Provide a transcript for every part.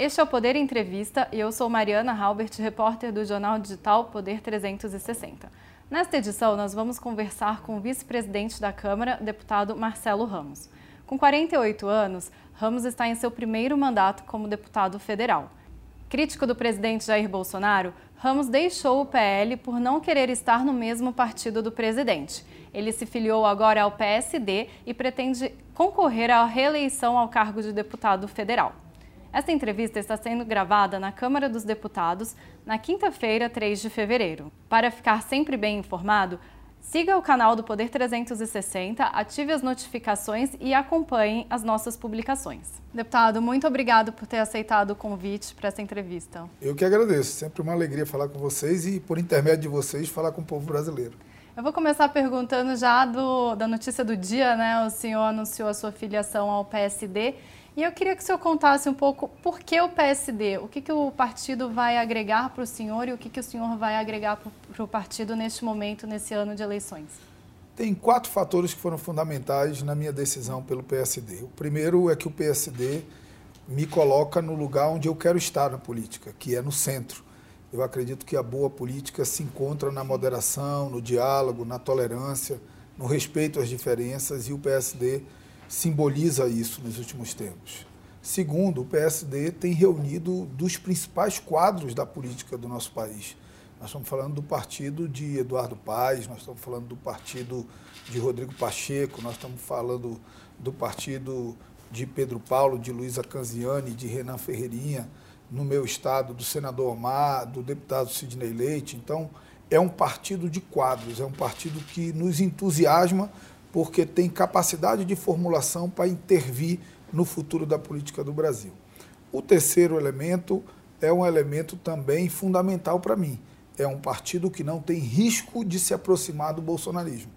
Este é o Poder Entrevista e eu sou Mariana Halbert, repórter do jornal digital Poder 360. Nesta edição, nós vamos conversar com o vice-presidente da Câmara, deputado Marcelo Ramos. Com 48 anos, Ramos está em seu primeiro mandato como deputado federal. Crítico do presidente Jair Bolsonaro, Ramos deixou o PL por não querer estar no mesmo partido do presidente. Ele se filiou agora ao PSD e pretende concorrer à reeleição ao cargo de deputado federal. Esta entrevista está sendo gravada na Câmara dos Deputados na quinta-feira, 3 de fevereiro. Para ficar sempre bem informado, siga o canal do Poder 360, ative as notificações e acompanhe as nossas publicações. Deputado, muito obrigado por ter aceitado o convite para essa entrevista. Eu que agradeço. Sempre uma alegria falar com vocês e, por intermédio de vocês, falar com o povo brasileiro. Eu vou começar perguntando já do, da notícia do dia, né? O senhor anunciou a sua filiação ao PSD. E eu queria que o senhor contasse um pouco por que o PSD, o que, que o partido vai agregar para o senhor e o que, que o senhor vai agregar para o partido neste momento, nesse ano de eleições. Tem quatro fatores que foram fundamentais na minha decisão pelo PSD. O primeiro é que o PSD me coloca no lugar onde eu quero estar na política, que é no centro. Eu acredito que a boa política se encontra na moderação, no diálogo, na tolerância, no respeito às diferenças e o PSD simboliza isso nos últimos tempos. Segundo, o PSD tem reunido dos principais quadros da política do nosso país. Nós estamos falando do partido de Eduardo Paes, nós estamos falando do partido de Rodrigo Pacheco, nós estamos falando do partido de Pedro Paulo, de Luísa Canziani, de Renan Ferreirinha, no meu estado, do senador Omar, do deputado Sidney Leite. Então, é um partido de quadros, é um partido que nos entusiasma porque tem capacidade de formulação para intervir no futuro da política do Brasil. O terceiro elemento é um elemento também fundamental para mim. É um partido que não tem risco de se aproximar do bolsonarismo.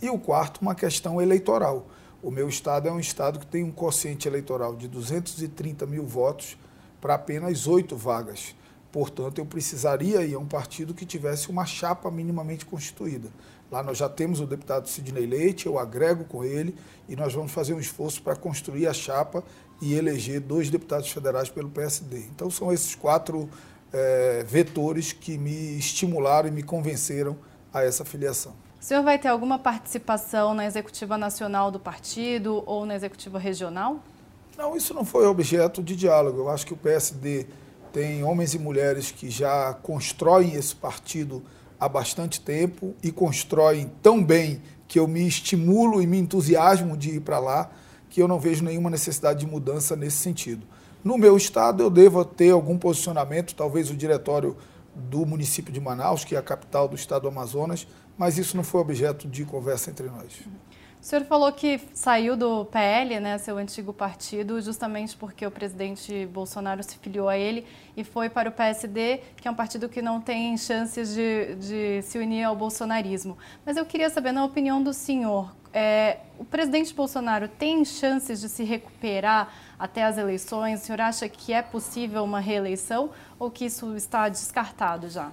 E o quarto, uma questão eleitoral. O meu estado é um estado que tem um quociente eleitoral de 230 mil votos para apenas oito vagas. Portanto, eu precisaria ir a um partido que tivesse uma chapa minimamente constituída. Lá nós já temos o deputado Sidney Leite, eu agrego com ele e nós vamos fazer um esforço para construir a chapa e eleger dois deputados federais pelo PSD. Então são esses quatro é, vetores que me estimularam e me convenceram a essa filiação. O senhor vai ter alguma participação na executiva nacional do partido ou na executiva regional? Não, isso não foi objeto de diálogo. Eu acho que o PSD tem homens e mulheres que já constroem esse partido há bastante tempo e constroem tão bem que eu me estimulo e me entusiasmo de ir para lá, que eu não vejo nenhuma necessidade de mudança nesse sentido. No meu estado, eu devo ter algum posicionamento, talvez o diretório do município de Manaus, que é a capital do estado do Amazonas, mas isso não foi objeto de conversa entre nós. O senhor falou que saiu do PL, né, seu antigo partido, justamente porque o presidente Bolsonaro se filiou a ele e foi para o PSD, que é um partido que não tem chances de, de se unir ao bolsonarismo. Mas eu queria saber, na opinião do senhor, é, o presidente Bolsonaro tem chances de se recuperar até as eleições? O senhor acha que é possível uma reeleição ou que isso está descartado já?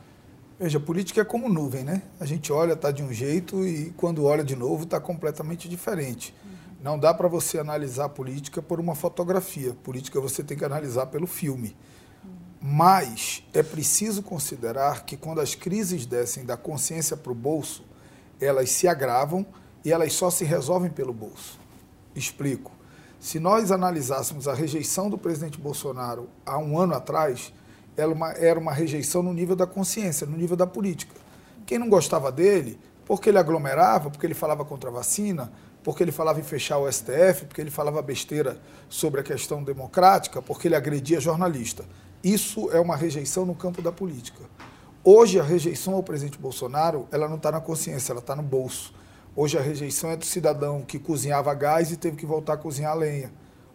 Veja, política é como nuvem, né? A gente olha, está de um jeito e quando olha de novo está completamente diferente. Não dá para você analisar a política por uma fotografia. Política você tem que analisar pelo filme. Mas é preciso considerar que quando as crises descem da consciência para o bolso, elas se agravam e elas só se resolvem pelo bolso. Explico. Se nós analisássemos a rejeição do presidente Bolsonaro há um ano atrás, era uma, era uma rejeição no nível da consciência, no nível da política. Quem não gostava dele, porque ele aglomerava, porque ele falava contra a vacina, porque ele falava em fechar o STF, porque ele falava besteira sobre a questão democrática, porque ele agredia jornalista. Isso é uma rejeição no campo da política. Hoje a rejeição ao presidente Bolsonaro, ela não está na consciência, ela está no bolso. Hoje a rejeição é do cidadão que cozinhava gás e teve que voltar a cozinhar lenha.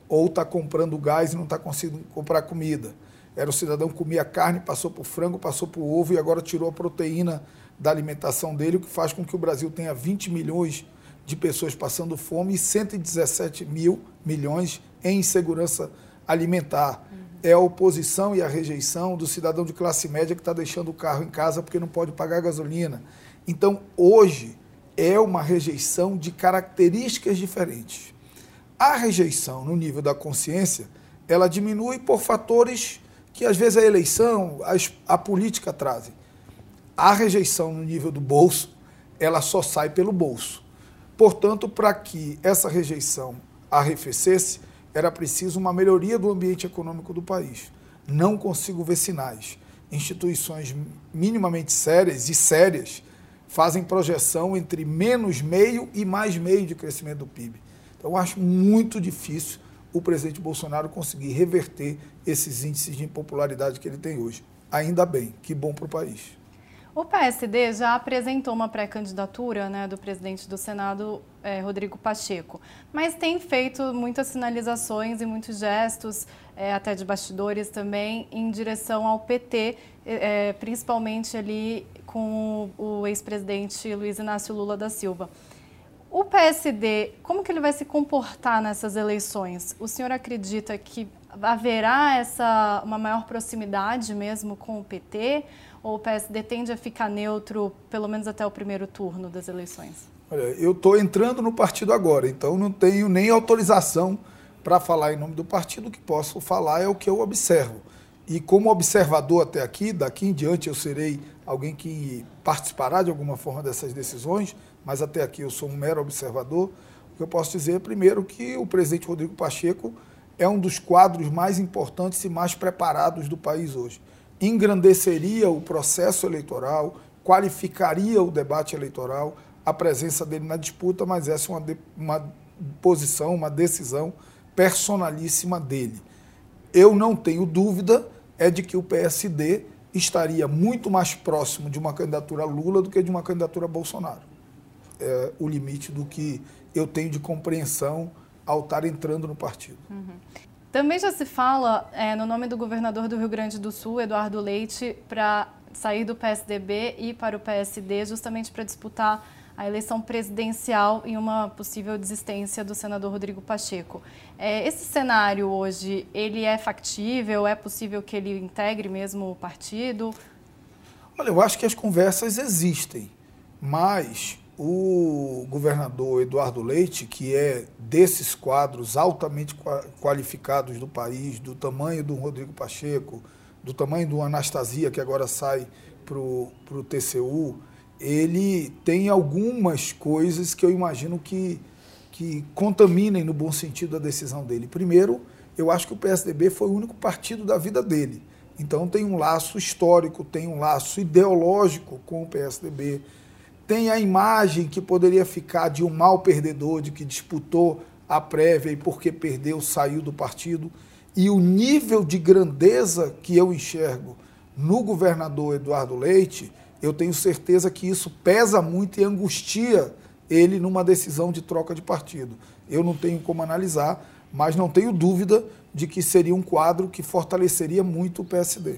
Ou está comprando gás e não está conseguindo comprar comida. Era o cidadão que comia carne, passou para o frango, passou para o ovo e agora tirou a proteína da alimentação dele, o que faz com que o Brasil tenha 20 milhões de pessoas passando fome e 117 mil milhões em insegurança alimentar. É a oposição e a rejeição do cidadão de classe média que está deixando o carro em casa porque não pode pagar gasolina. Então, hoje, é uma rejeição de características diferentes. A rejeição no nível da consciência ela diminui por fatores que às vezes a eleição, a, a política trazem. A rejeição no nível do bolso, ela só sai pelo bolso. Portanto, para que essa rejeição arrefecesse, era preciso uma melhoria do ambiente econômico do país. Não consigo ver sinais. Instituições minimamente sérias e sérias fazem projeção entre menos meio e mais meio de crescimento do PIB. Então, acho muito difícil o presidente Bolsonaro conseguir reverter esses índices de impopularidade que ele tem hoje. Ainda bem, que bom para o país. O PSD já apresentou uma pré-candidatura né, do presidente do Senado, é, Rodrigo Pacheco, mas tem feito muitas sinalizações e muitos gestos, é, até de bastidores também, em direção ao PT, é, principalmente ali com o, o ex-presidente Luiz Inácio Lula da Silva. O PSD, como que ele vai se comportar nessas eleições? O senhor acredita que haverá essa uma maior proximidade mesmo com o PT? Ou o PSD tende a ficar neutro, pelo menos até o primeiro turno das eleições? Olha, eu estou entrando no partido agora, então não tenho nem autorização para falar em nome do partido. O que posso falar é o que eu observo. E como observador até aqui, daqui em diante eu serei alguém que participará de alguma forma dessas decisões, mas até aqui eu sou um mero observador. O que eu posso dizer é, primeiro, que o presidente Rodrigo Pacheco é um dos quadros mais importantes e mais preparados do país hoje. Engrandeceria o processo eleitoral, qualificaria o debate eleitoral, a presença dele na disputa, mas essa é uma, de, uma posição, uma decisão personalíssima dele. Eu não tenho dúvida é de que o PSD estaria muito mais próximo de uma candidatura Lula do que de uma candidatura Bolsonaro. É o limite do que eu tenho de compreensão ao estar entrando no partido. Uhum. Também já se fala é, no nome do governador do Rio Grande do Sul, Eduardo Leite, para sair do PSDB e ir para o PSD, justamente para disputar a eleição presidencial em uma possível desistência do senador Rodrigo Pacheco. É, esse cenário hoje, ele é factível? É possível que ele integre mesmo o partido? Olha, eu acho que as conversas existem, mas o governador Eduardo Leite, que é desses quadros altamente qualificados do país, do tamanho do Rodrigo Pacheco, do tamanho do Anastasia, que agora sai para o TCU, ele tem algumas coisas que eu imagino que, que contaminem, no bom sentido, a decisão dele. Primeiro, eu acho que o PSDB foi o único partido da vida dele. Então tem um laço histórico, tem um laço ideológico com o PSDB tem a imagem que poderia ficar de um mal perdedor, de que disputou a prévia e porque perdeu saiu do partido. E o nível de grandeza que eu enxergo no governador Eduardo Leite, eu tenho certeza que isso pesa muito e angustia ele numa decisão de troca de partido. Eu não tenho como analisar, mas não tenho dúvida de que seria um quadro que fortaleceria muito o PSD.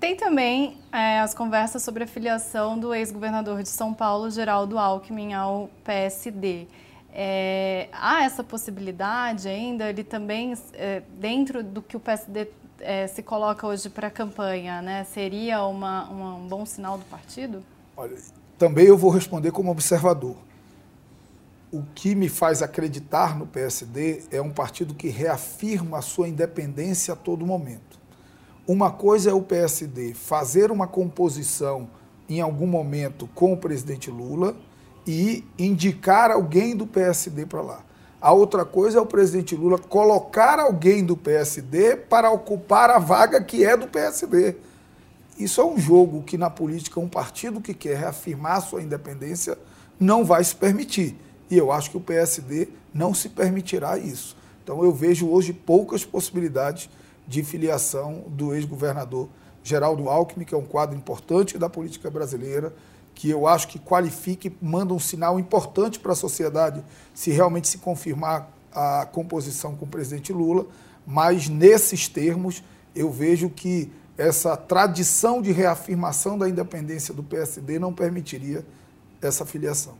Tem também é, as conversas sobre a filiação do ex-governador de São Paulo, Geraldo Alckmin, ao PSD. É, há essa possibilidade ainda? Ele também, é, dentro do que o PSD é, se coloca hoje para a campanha, né, seria uma, uma, um bom sinal do partido? Olha, também eu vou responder como observador. O que me faz acreditar no PSD é um partido que reafirma a sua independência a todo momento. Uma coisa é o PSD fazer uma composição em algum momento com o presidente Lula e indicar alguém do PSD para lá. A outra coisa é o presidente Lula colocar alguém do PSD para ocupar a vaga que é do PSD. Isso é um jogo que na política um partido que quer reafirmar sua independência não vai se permitir. E eu acho que o PSD não se permitirá isso. Então eu vejo hoje poucas possibilidades de filiação do ex-governador Geraldo Alckmin, que é um quadro importante da política brasileira, que eu acho que qualifica e manda um sinal importante para a sociedade se realmente se confirmar a composição com o presidente Lula, mas nesses termos eu vejo que essa tradição de reafirmação da independência do PSD não permitiria essa filiação.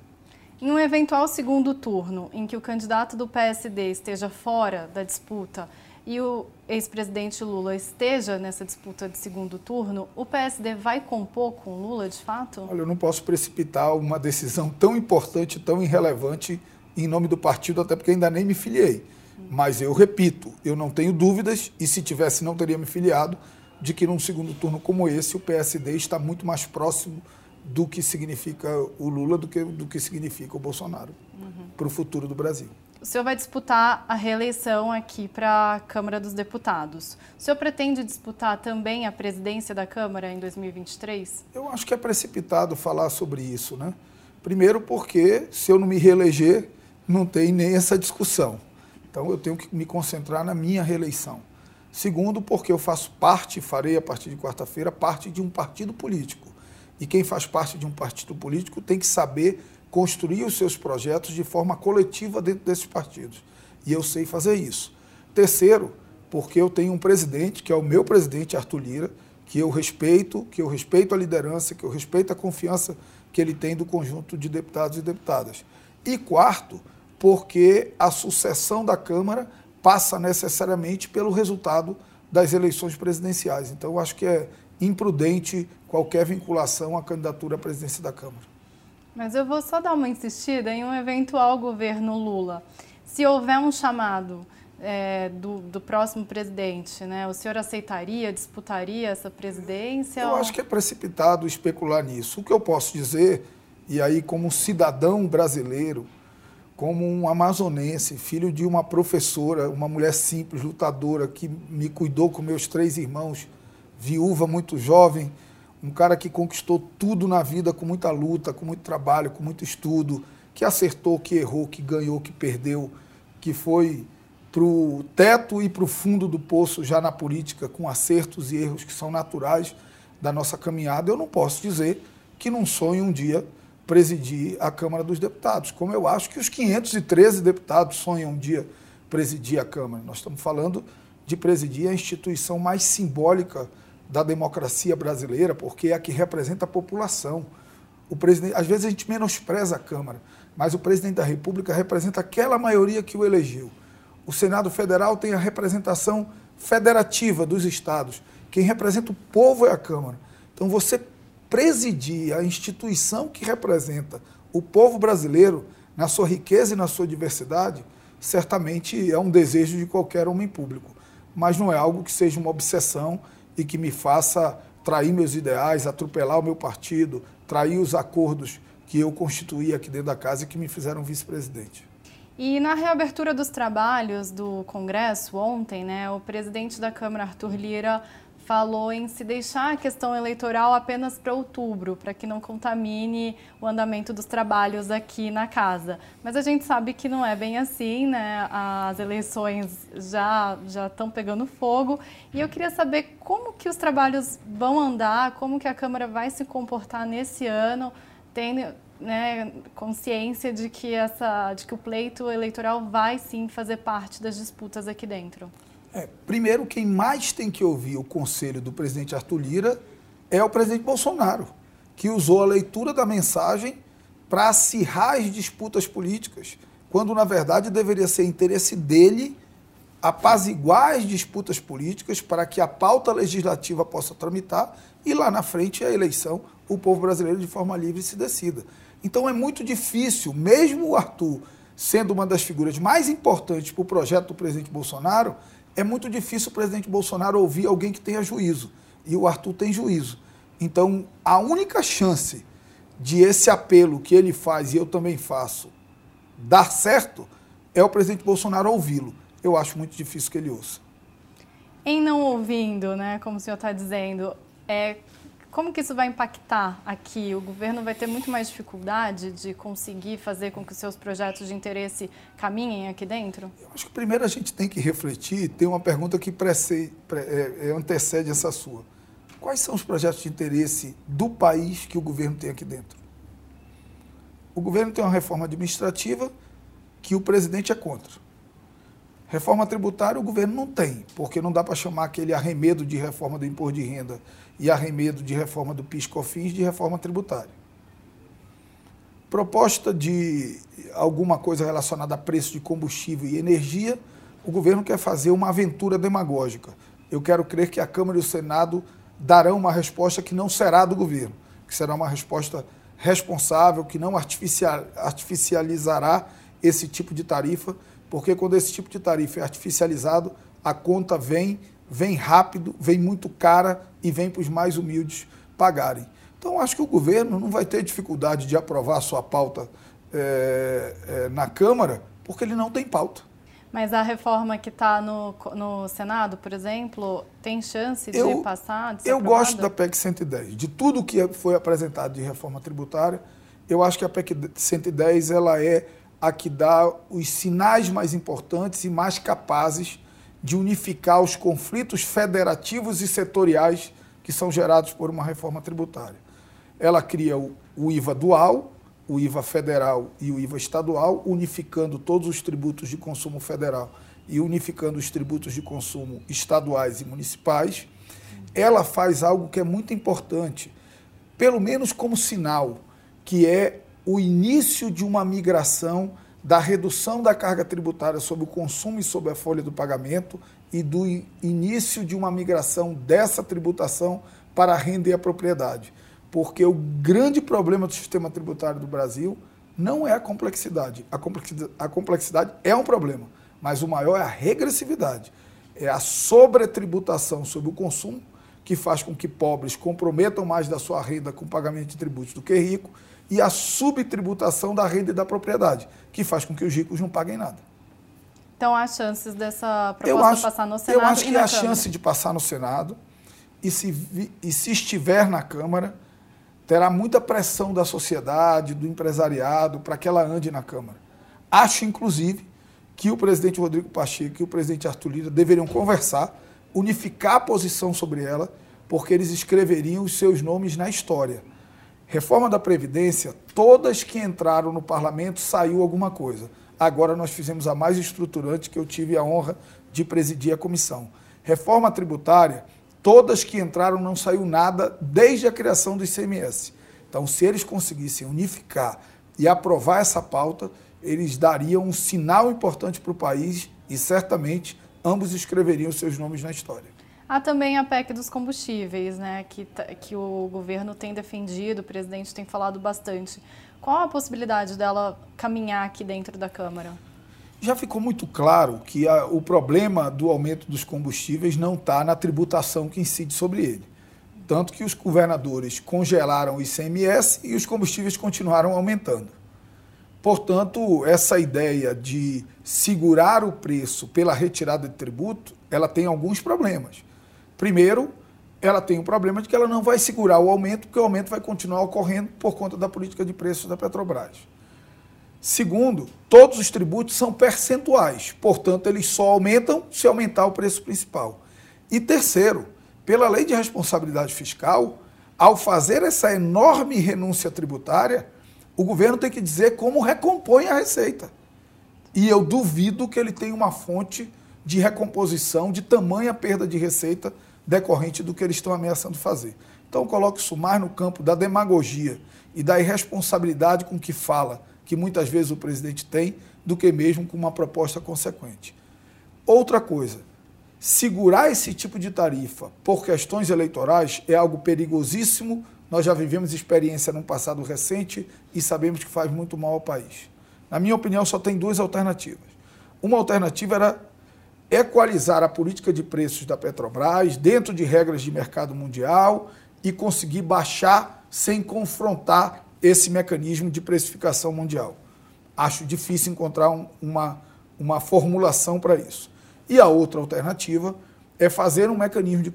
Em um eventual segundo turno, em que o candidato do PSD esteja fora da disputa, e o ex-presidente Lula esteja nessa disputa de segundo turno, o PSD vai compor com Lula de fato? Olha, eu não posso precipitar uma decisão tão importante, tão irrelevante em nome do partido, até porque ainda nem me filiei. Mas eu repito, eu não tenho dúvidas, e se tivesse, não teria me filiado, de que num segundo turno como esse, o PSD está muito mais próximo do que significa o Lula do que, do que significa o Bolsonaro uhum. para o futuro do Brasil. O senhor vai disputar a reeleição aqui para a Câmara dos Deputados. O senhor pretende disputar também a presidência da Câmara em 2023? Eu acho que é precipitado falar sobre isso, né? Primeiro porque se eu não me reeleger, não tem nem essa discussão. Então eu tenho que me concentrar na minha reeleição. Segundo, porque eu faço parte, farei a partir de quarta-feira, parte de um partido político. E quem faz parte de um partido político tem que saber construir os seus projetos de forma coletiva dentro desses partidos. E eu sei fazer isso. Terceiro, porque eu tenho um presidente, que é o meu presidente, Arthur Lira, que eu respeito, que eu respeito a liderança, que eu respeito a confiança que ele tem do conjunto de deputados e deputadas. E quarto, porque a sucessão da Câmara passa necessariamente pelo resultado das eleições presidenciais. Então, eu acho que é imprudente qualquer vinculação à candidatura à presidência da Câmara. Mas eu vou só dar uma insistida em um eventual governo Lula. Se houver um chamado é, do, do, próximo presidente, né, o senhor aceitaria, disputaria essa presidência? Eu ou... acho que é precipitado especular nisso. O que eu posso dizer, e aí como cidadão brasileiro, como um amazonense, filho de uma professora, uma mulher simples, lutadora, que me cuidou com meus três irmãos, viúva muito jovem, um cara que conquistou tudo na vida com muita luta, com muito trabalho, com muito estudo, que acertou, que errou, que ganhou, que perdeu, que foi para o teto e para o fundo do poço já na política, com acertos e erros que são naturais da nossa caminhada, eu não posso dizer que não sonho um dia presidir a Câmara dos Deputados, como eu acho que os 513 deputados sonham um dia presidir a Câmara. Nós estamos falando de presidir a instituição mais simbólica da democracia brasileira, porque é a que representa a população. O presidente, às vezes a gente menospreza a Câmara, mas o presidente da República representa aquela maioria que o elegeu. O Senado Federal tem a representação federativa dos estados. Quem representa o povo é a Câmara. Então você presidir a instituição que representa o povo brasileiro na sua riqueza e na sua diversidade, certamente é um desejo de qualquer homem público, mas não é algo que seja uma obsessão e que me faça trair meus ideais, atropelar o meu partido, trair os acordos que eu constituí aqui dentro da casa e que me fizeram vice-presidente. E na reabertura dos trabalhos do Congresso ontem, né, o presidente da Câmara, Arthur Lira, falou em se deixar a questão eleitoral apenas para outubro, para que não contamine o andamento dos trabalhos aqui na casa. Mas a gente sabe que não é bem assim, né? As eleições já já estão pegando fogo e eu queria saber como que os trabalhos vão andar, como que a Câmara vai se comportar nesse ano, tendo né, consciência de que essa, de que o pleito eleitoral vai sim fazer parte das disputas aqui dentro. É, primeiro, quem mais tem que ouvir o conselho do presidente Arthur Lira é o presidente Bolsonaro, que usou a leitura da mensagem para acirrar as disputas políticas, quando na verdade deveria ser interesse dele apaziguar as disputas políticas para que a pauta legislativa possa tramitar e lá na frente a eleição o povo brasileiro de forma livre se decida. Então é muito difícil, mesmo o Arthur sendo uma das figuras mais importantes para o projeto do presidente Bolsonaro, é muito difícil o presidente Bolsonaro ouvir alguém que tenha juízo. E o Arthur tem juízo. Então, a única chance de esse apelo que ele faz e eu também faço dar certo é o presidente Bolsonaro ouvi-lo. Eu acho muito difícil que ele ouça. Em não ouvindo, né, como o senhor está dizendo, é, como que isso vai impactar aqui? O governo vai ter muito mais dificuldade de conseguir fazer com que os seus projetos de interesse caminhem aqui dentro? Eu acho que primeiro a gente tem que refletir, tem uma pergunta que precede, é, é, antecede essa sua. Quais são os projetos de interesse do país que o governo tem aqui dentro? O governo tem uma reforma administrativa que o presidente é contra. Reforma tributária o governo não tem, porque não dá para chamar aquele arremedo de reforma do imposto de renda e arremedo de reforma do PIS/COFINS de reforma tributária. Proposta de alguma coisa relacionada a preço de combustível e energia, o governo quer fazer uma aventura demagógica. Eu quero crer que a Câmara e o Senado darão uma resposta que não será do governo, que será uma resposta responsável, que não artificializará esse tipo de tarifa Porque quando esse tipo de tarifa é artificializado, a conta vem, vem rápido, vem muito cara e vem para os mais humildes pagarem. Então, acho que o governo não vai ter dificuldade de aprovar a sua pauta é, é, na Câmara, porque ele não tem pauta. Mas a reforma que está no, no Senado, por exemplo, tem chance de eu, passar? De eu aprovada? gosto da PEC 110. De tudo que foi apresentado de reforma tributária, eu acho que a PEC 110 ela é a que dá os sinais mais importantes e mais capazes de unificar os conflitos federativos e setoriais que são gerados por uma reforma tributária. Ela cria o, IVA dual, o IVA federal e o IVA estadual, unificando todos os tributos de consumo federal e unificando os tributos de consumo estaduais e municipais, ela faz algo que é muito importante, pelo menos como sinal, que é o início de uma migração da redução da carga tributária sobre o consumo e sobre a folha do pagamento e do início de uma migração dessa tributação para e a propriedade porque o grande problema do sistema tributário do Brasil não é a complexidade. A complexidade, a complexidade é um problema, mas o maior é a regressividade. É a sobretributação sobre o consumo, que faz com que pobres comprometam mais da sua renda com pagamento de tributos do que rico, e a subtributação da renda e da propriedade, que faz com que os ricos não paguem nada. Então, há chances dessa proposta acho, passar no Senado? Eu acho que há chance de passar no Senado, e se, e se estiver na Câmara, terá muita pressão da sociedade, do empresariado, para que ela ande na Câmara. Acho, inclusive, que o presidente Rodrigo Pacheco e o presidente Arthur Lira deveriam conversar, unificar a posição sobre ela, porque eles escreveriam os seus nomes na história. Reforma da Previdência, todas que entraram no parlamento saiu alguma coisa. Agora nós fizemos a mais estruturante que eu tive a honra de presidir a comissão. Reforma tributária, Todas que entraram não saiu nada desde a criação do ICMS. Então, se eles conseguissem unificar e aprovar essa pauta, eles dariam um sinal importante para o país e certamente ambos escreveriam seus nomes na história. Há também a PEC dos combustíveis, né, que, que o governo tem defendido, o presidente tem falado bastante. Qual a possibilidade dela caminhar aqui dentro da Câmara? já ficou muito claro que a, o problema do aumento dos combustíveis não está na tributação que incide sobre ele. Tanto que os governadores congelaram o ICMS e os combustíveis continuaram aumentando. Portanto, essa ideia de segurar o preço pela retirada de tributo, ela tem alguns problemas. Primeiro, ela tem o problema de que ela não vai segurar o aumento, porque o aumento vai continuar ocorrendo por conta da política de preços da Petrobras. Segundo, todos os tributos são percentuais, portanto, eles só aumentam se aumentar o preço principal. E terceiro, pela lei de responsabilidade fiscal, ao fazer essa enorme renúncia tributária, o governo tem que dizer como recompõe a receita. E eu duvido que ele tenha uma fonte de recomposição de tamanha perda de receita decorrente do que eles estão ameaçando fazer. Então, eu coloco isso mais no campo da demagogia e da irresponsabilidade com que fala que muitas vezes o presidente tem, do que mesmo com uma proposta consequente. Outra coisa, segurar esse tipo de tarifa por questões eleitorais é algo perigosíssimo. Nós já vivemos experiência no passado recente e sabemos que faz muito mal ao país. Na minha opinião, só tem duas alternativas. Uma alternativa era equalizar a política de preços da Petrobras dentro de regras de mercado mundial e conseguir baixar sem confrontar esse mecanismo de precificação mundial. Acho difícil encontrar um, uma, uma formulação para isso. E a outra alternativa é fazer um mecanismo de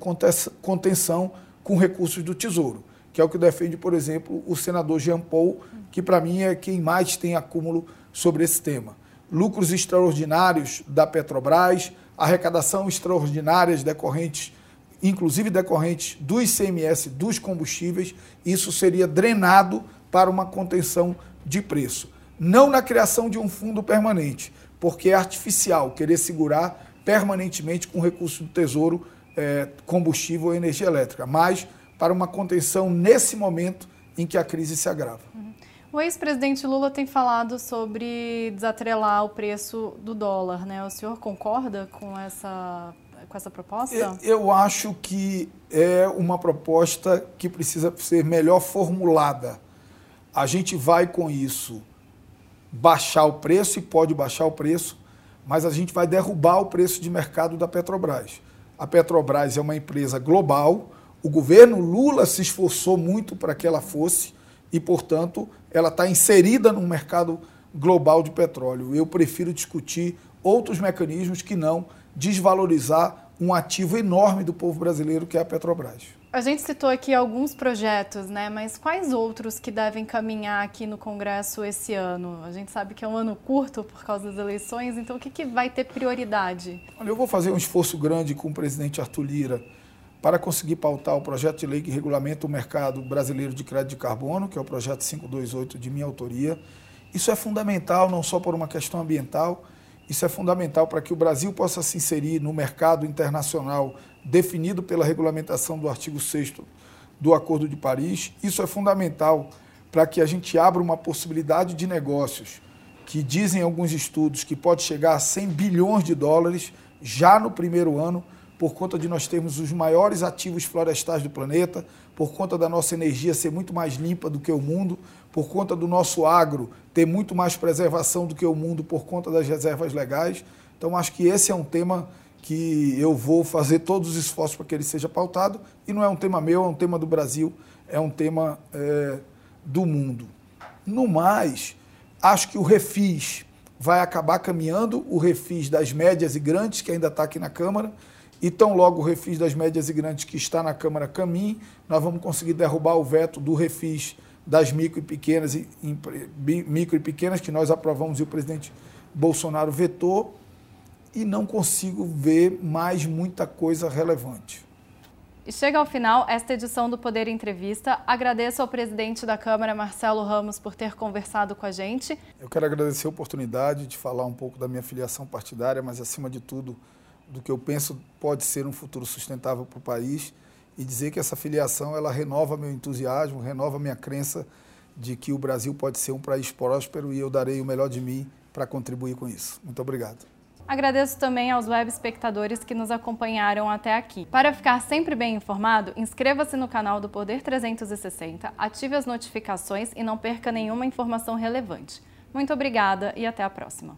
contenção com recursos do Tesouro, que é o que defende, por exemplo, o senador Jean Paul, que para mim é quem mais tem acúmulo sobre esse tema. Lucros extraordinários da Petrobras, arrecadação extraordinárias decorrentes inclusive decorrentes do ICMS dos combustíveis, isso seria drenado para uma contenção de preço. Não na criação de um fundo permanente, porque é artificial querer segurar permanentemente com recurso do Tesouro é, combustível ou energia elétrica, mas para uma contenção nesse momento em que a crise se agrava. Uhum. O ex-presidente Lula tem falado sobre desatrelar o preço do dólar, né? O senhor concorda com essa, com essa proposta? Eu, eu acho que é uma proposta que precisa ser melhor formulada a gente vai com isso baixar o preço e pode baixar o preço, mas a gente vai derrubar o preço de mercado da Petrobras. A Petrobras é uma empresa global, o governo Lula se esforçou muito para que ela fosse e, portanto, ela está inserida no mercado global de petróleo. Eu prefiro discutir outros mecanismos que não desvalorizar um ativo enorme do povo brasileiro que é a Petrobras. A gente citou aqui alguns projetos, né? Mas quais outros que devem caminhar aqui no Congresso esse ano? A gente sabe que é um ano curto por causa das eleições, então o que, que vai ter prioridade? Olha, eu vou fazer um esforço grande com o presidente Arthur Lira para conseguir pautar o projeto de lei que regulamenta o mercado brasileiro de crédito de carbono, que é o projeto 528 de minha autoria. Isso é fundamental não só por uma questão ambiental, isso é fundamental para que o Brasil possa se inserir no mercado internacional definido pela regulamentação do artigo 6 do Acordo de Paris. Isso é fundamental para que a gente abra uma possibilidade de negócios que dizem alguns estudos que pode chegar a 100 bilhões de dólares já no primeiro ano, por conta de nós termos os maiores ativos florestais do planeta, por conta da nossa energia ser muito mais limpa do que o mundo, por conta do nosso agro ter muito mais preservação do que o mundo por conta das reservas legais. Então, acho que esse é um tema que eu vou fazer todos os esforços para que ele seja pautado. E não é um tema meu, é um tema do Brasil, é um tema é, do mundo. No mais, acho que o refis vai acabar caminhando, o refis das médias e grandes, que ainda está aqui na Câmara, e tão logo o refis das médias e grandes que está na Câmara caminhe, nós vamos conseguir derrubar o veto do refis das micro e pequenas e micro e pequenas que nós aprovamos e o presidente Bolsonaro vetou e não consigo ver mais muita coisa relevante. E chega ao final esta edição do Poder Entrevista. Agradeço ao presidente da Câmara, Marcelo Ramos, por ter conversado com a gente. Eu quero agradecer a oportunidade de falar um pouco da minha filiação partidária, mas acima de tudo, do que eu penso pode ser um futuro sustentável para o país e dizer que essa filiação ela renova meu entusiasmo, renova minha crença de que o Brasil pode ser um país próspero e eu darei o melhor de mim para contribuir com isso. Muito obrigado. Agradeço também aos web espectadores que nos acompanharam até aqui. Para ficar sempre bem informado, inscreva-se no canal do Poder 360, ative as notificações e não perca nenhuma informação relevante. Muito obrigada e até a próxima.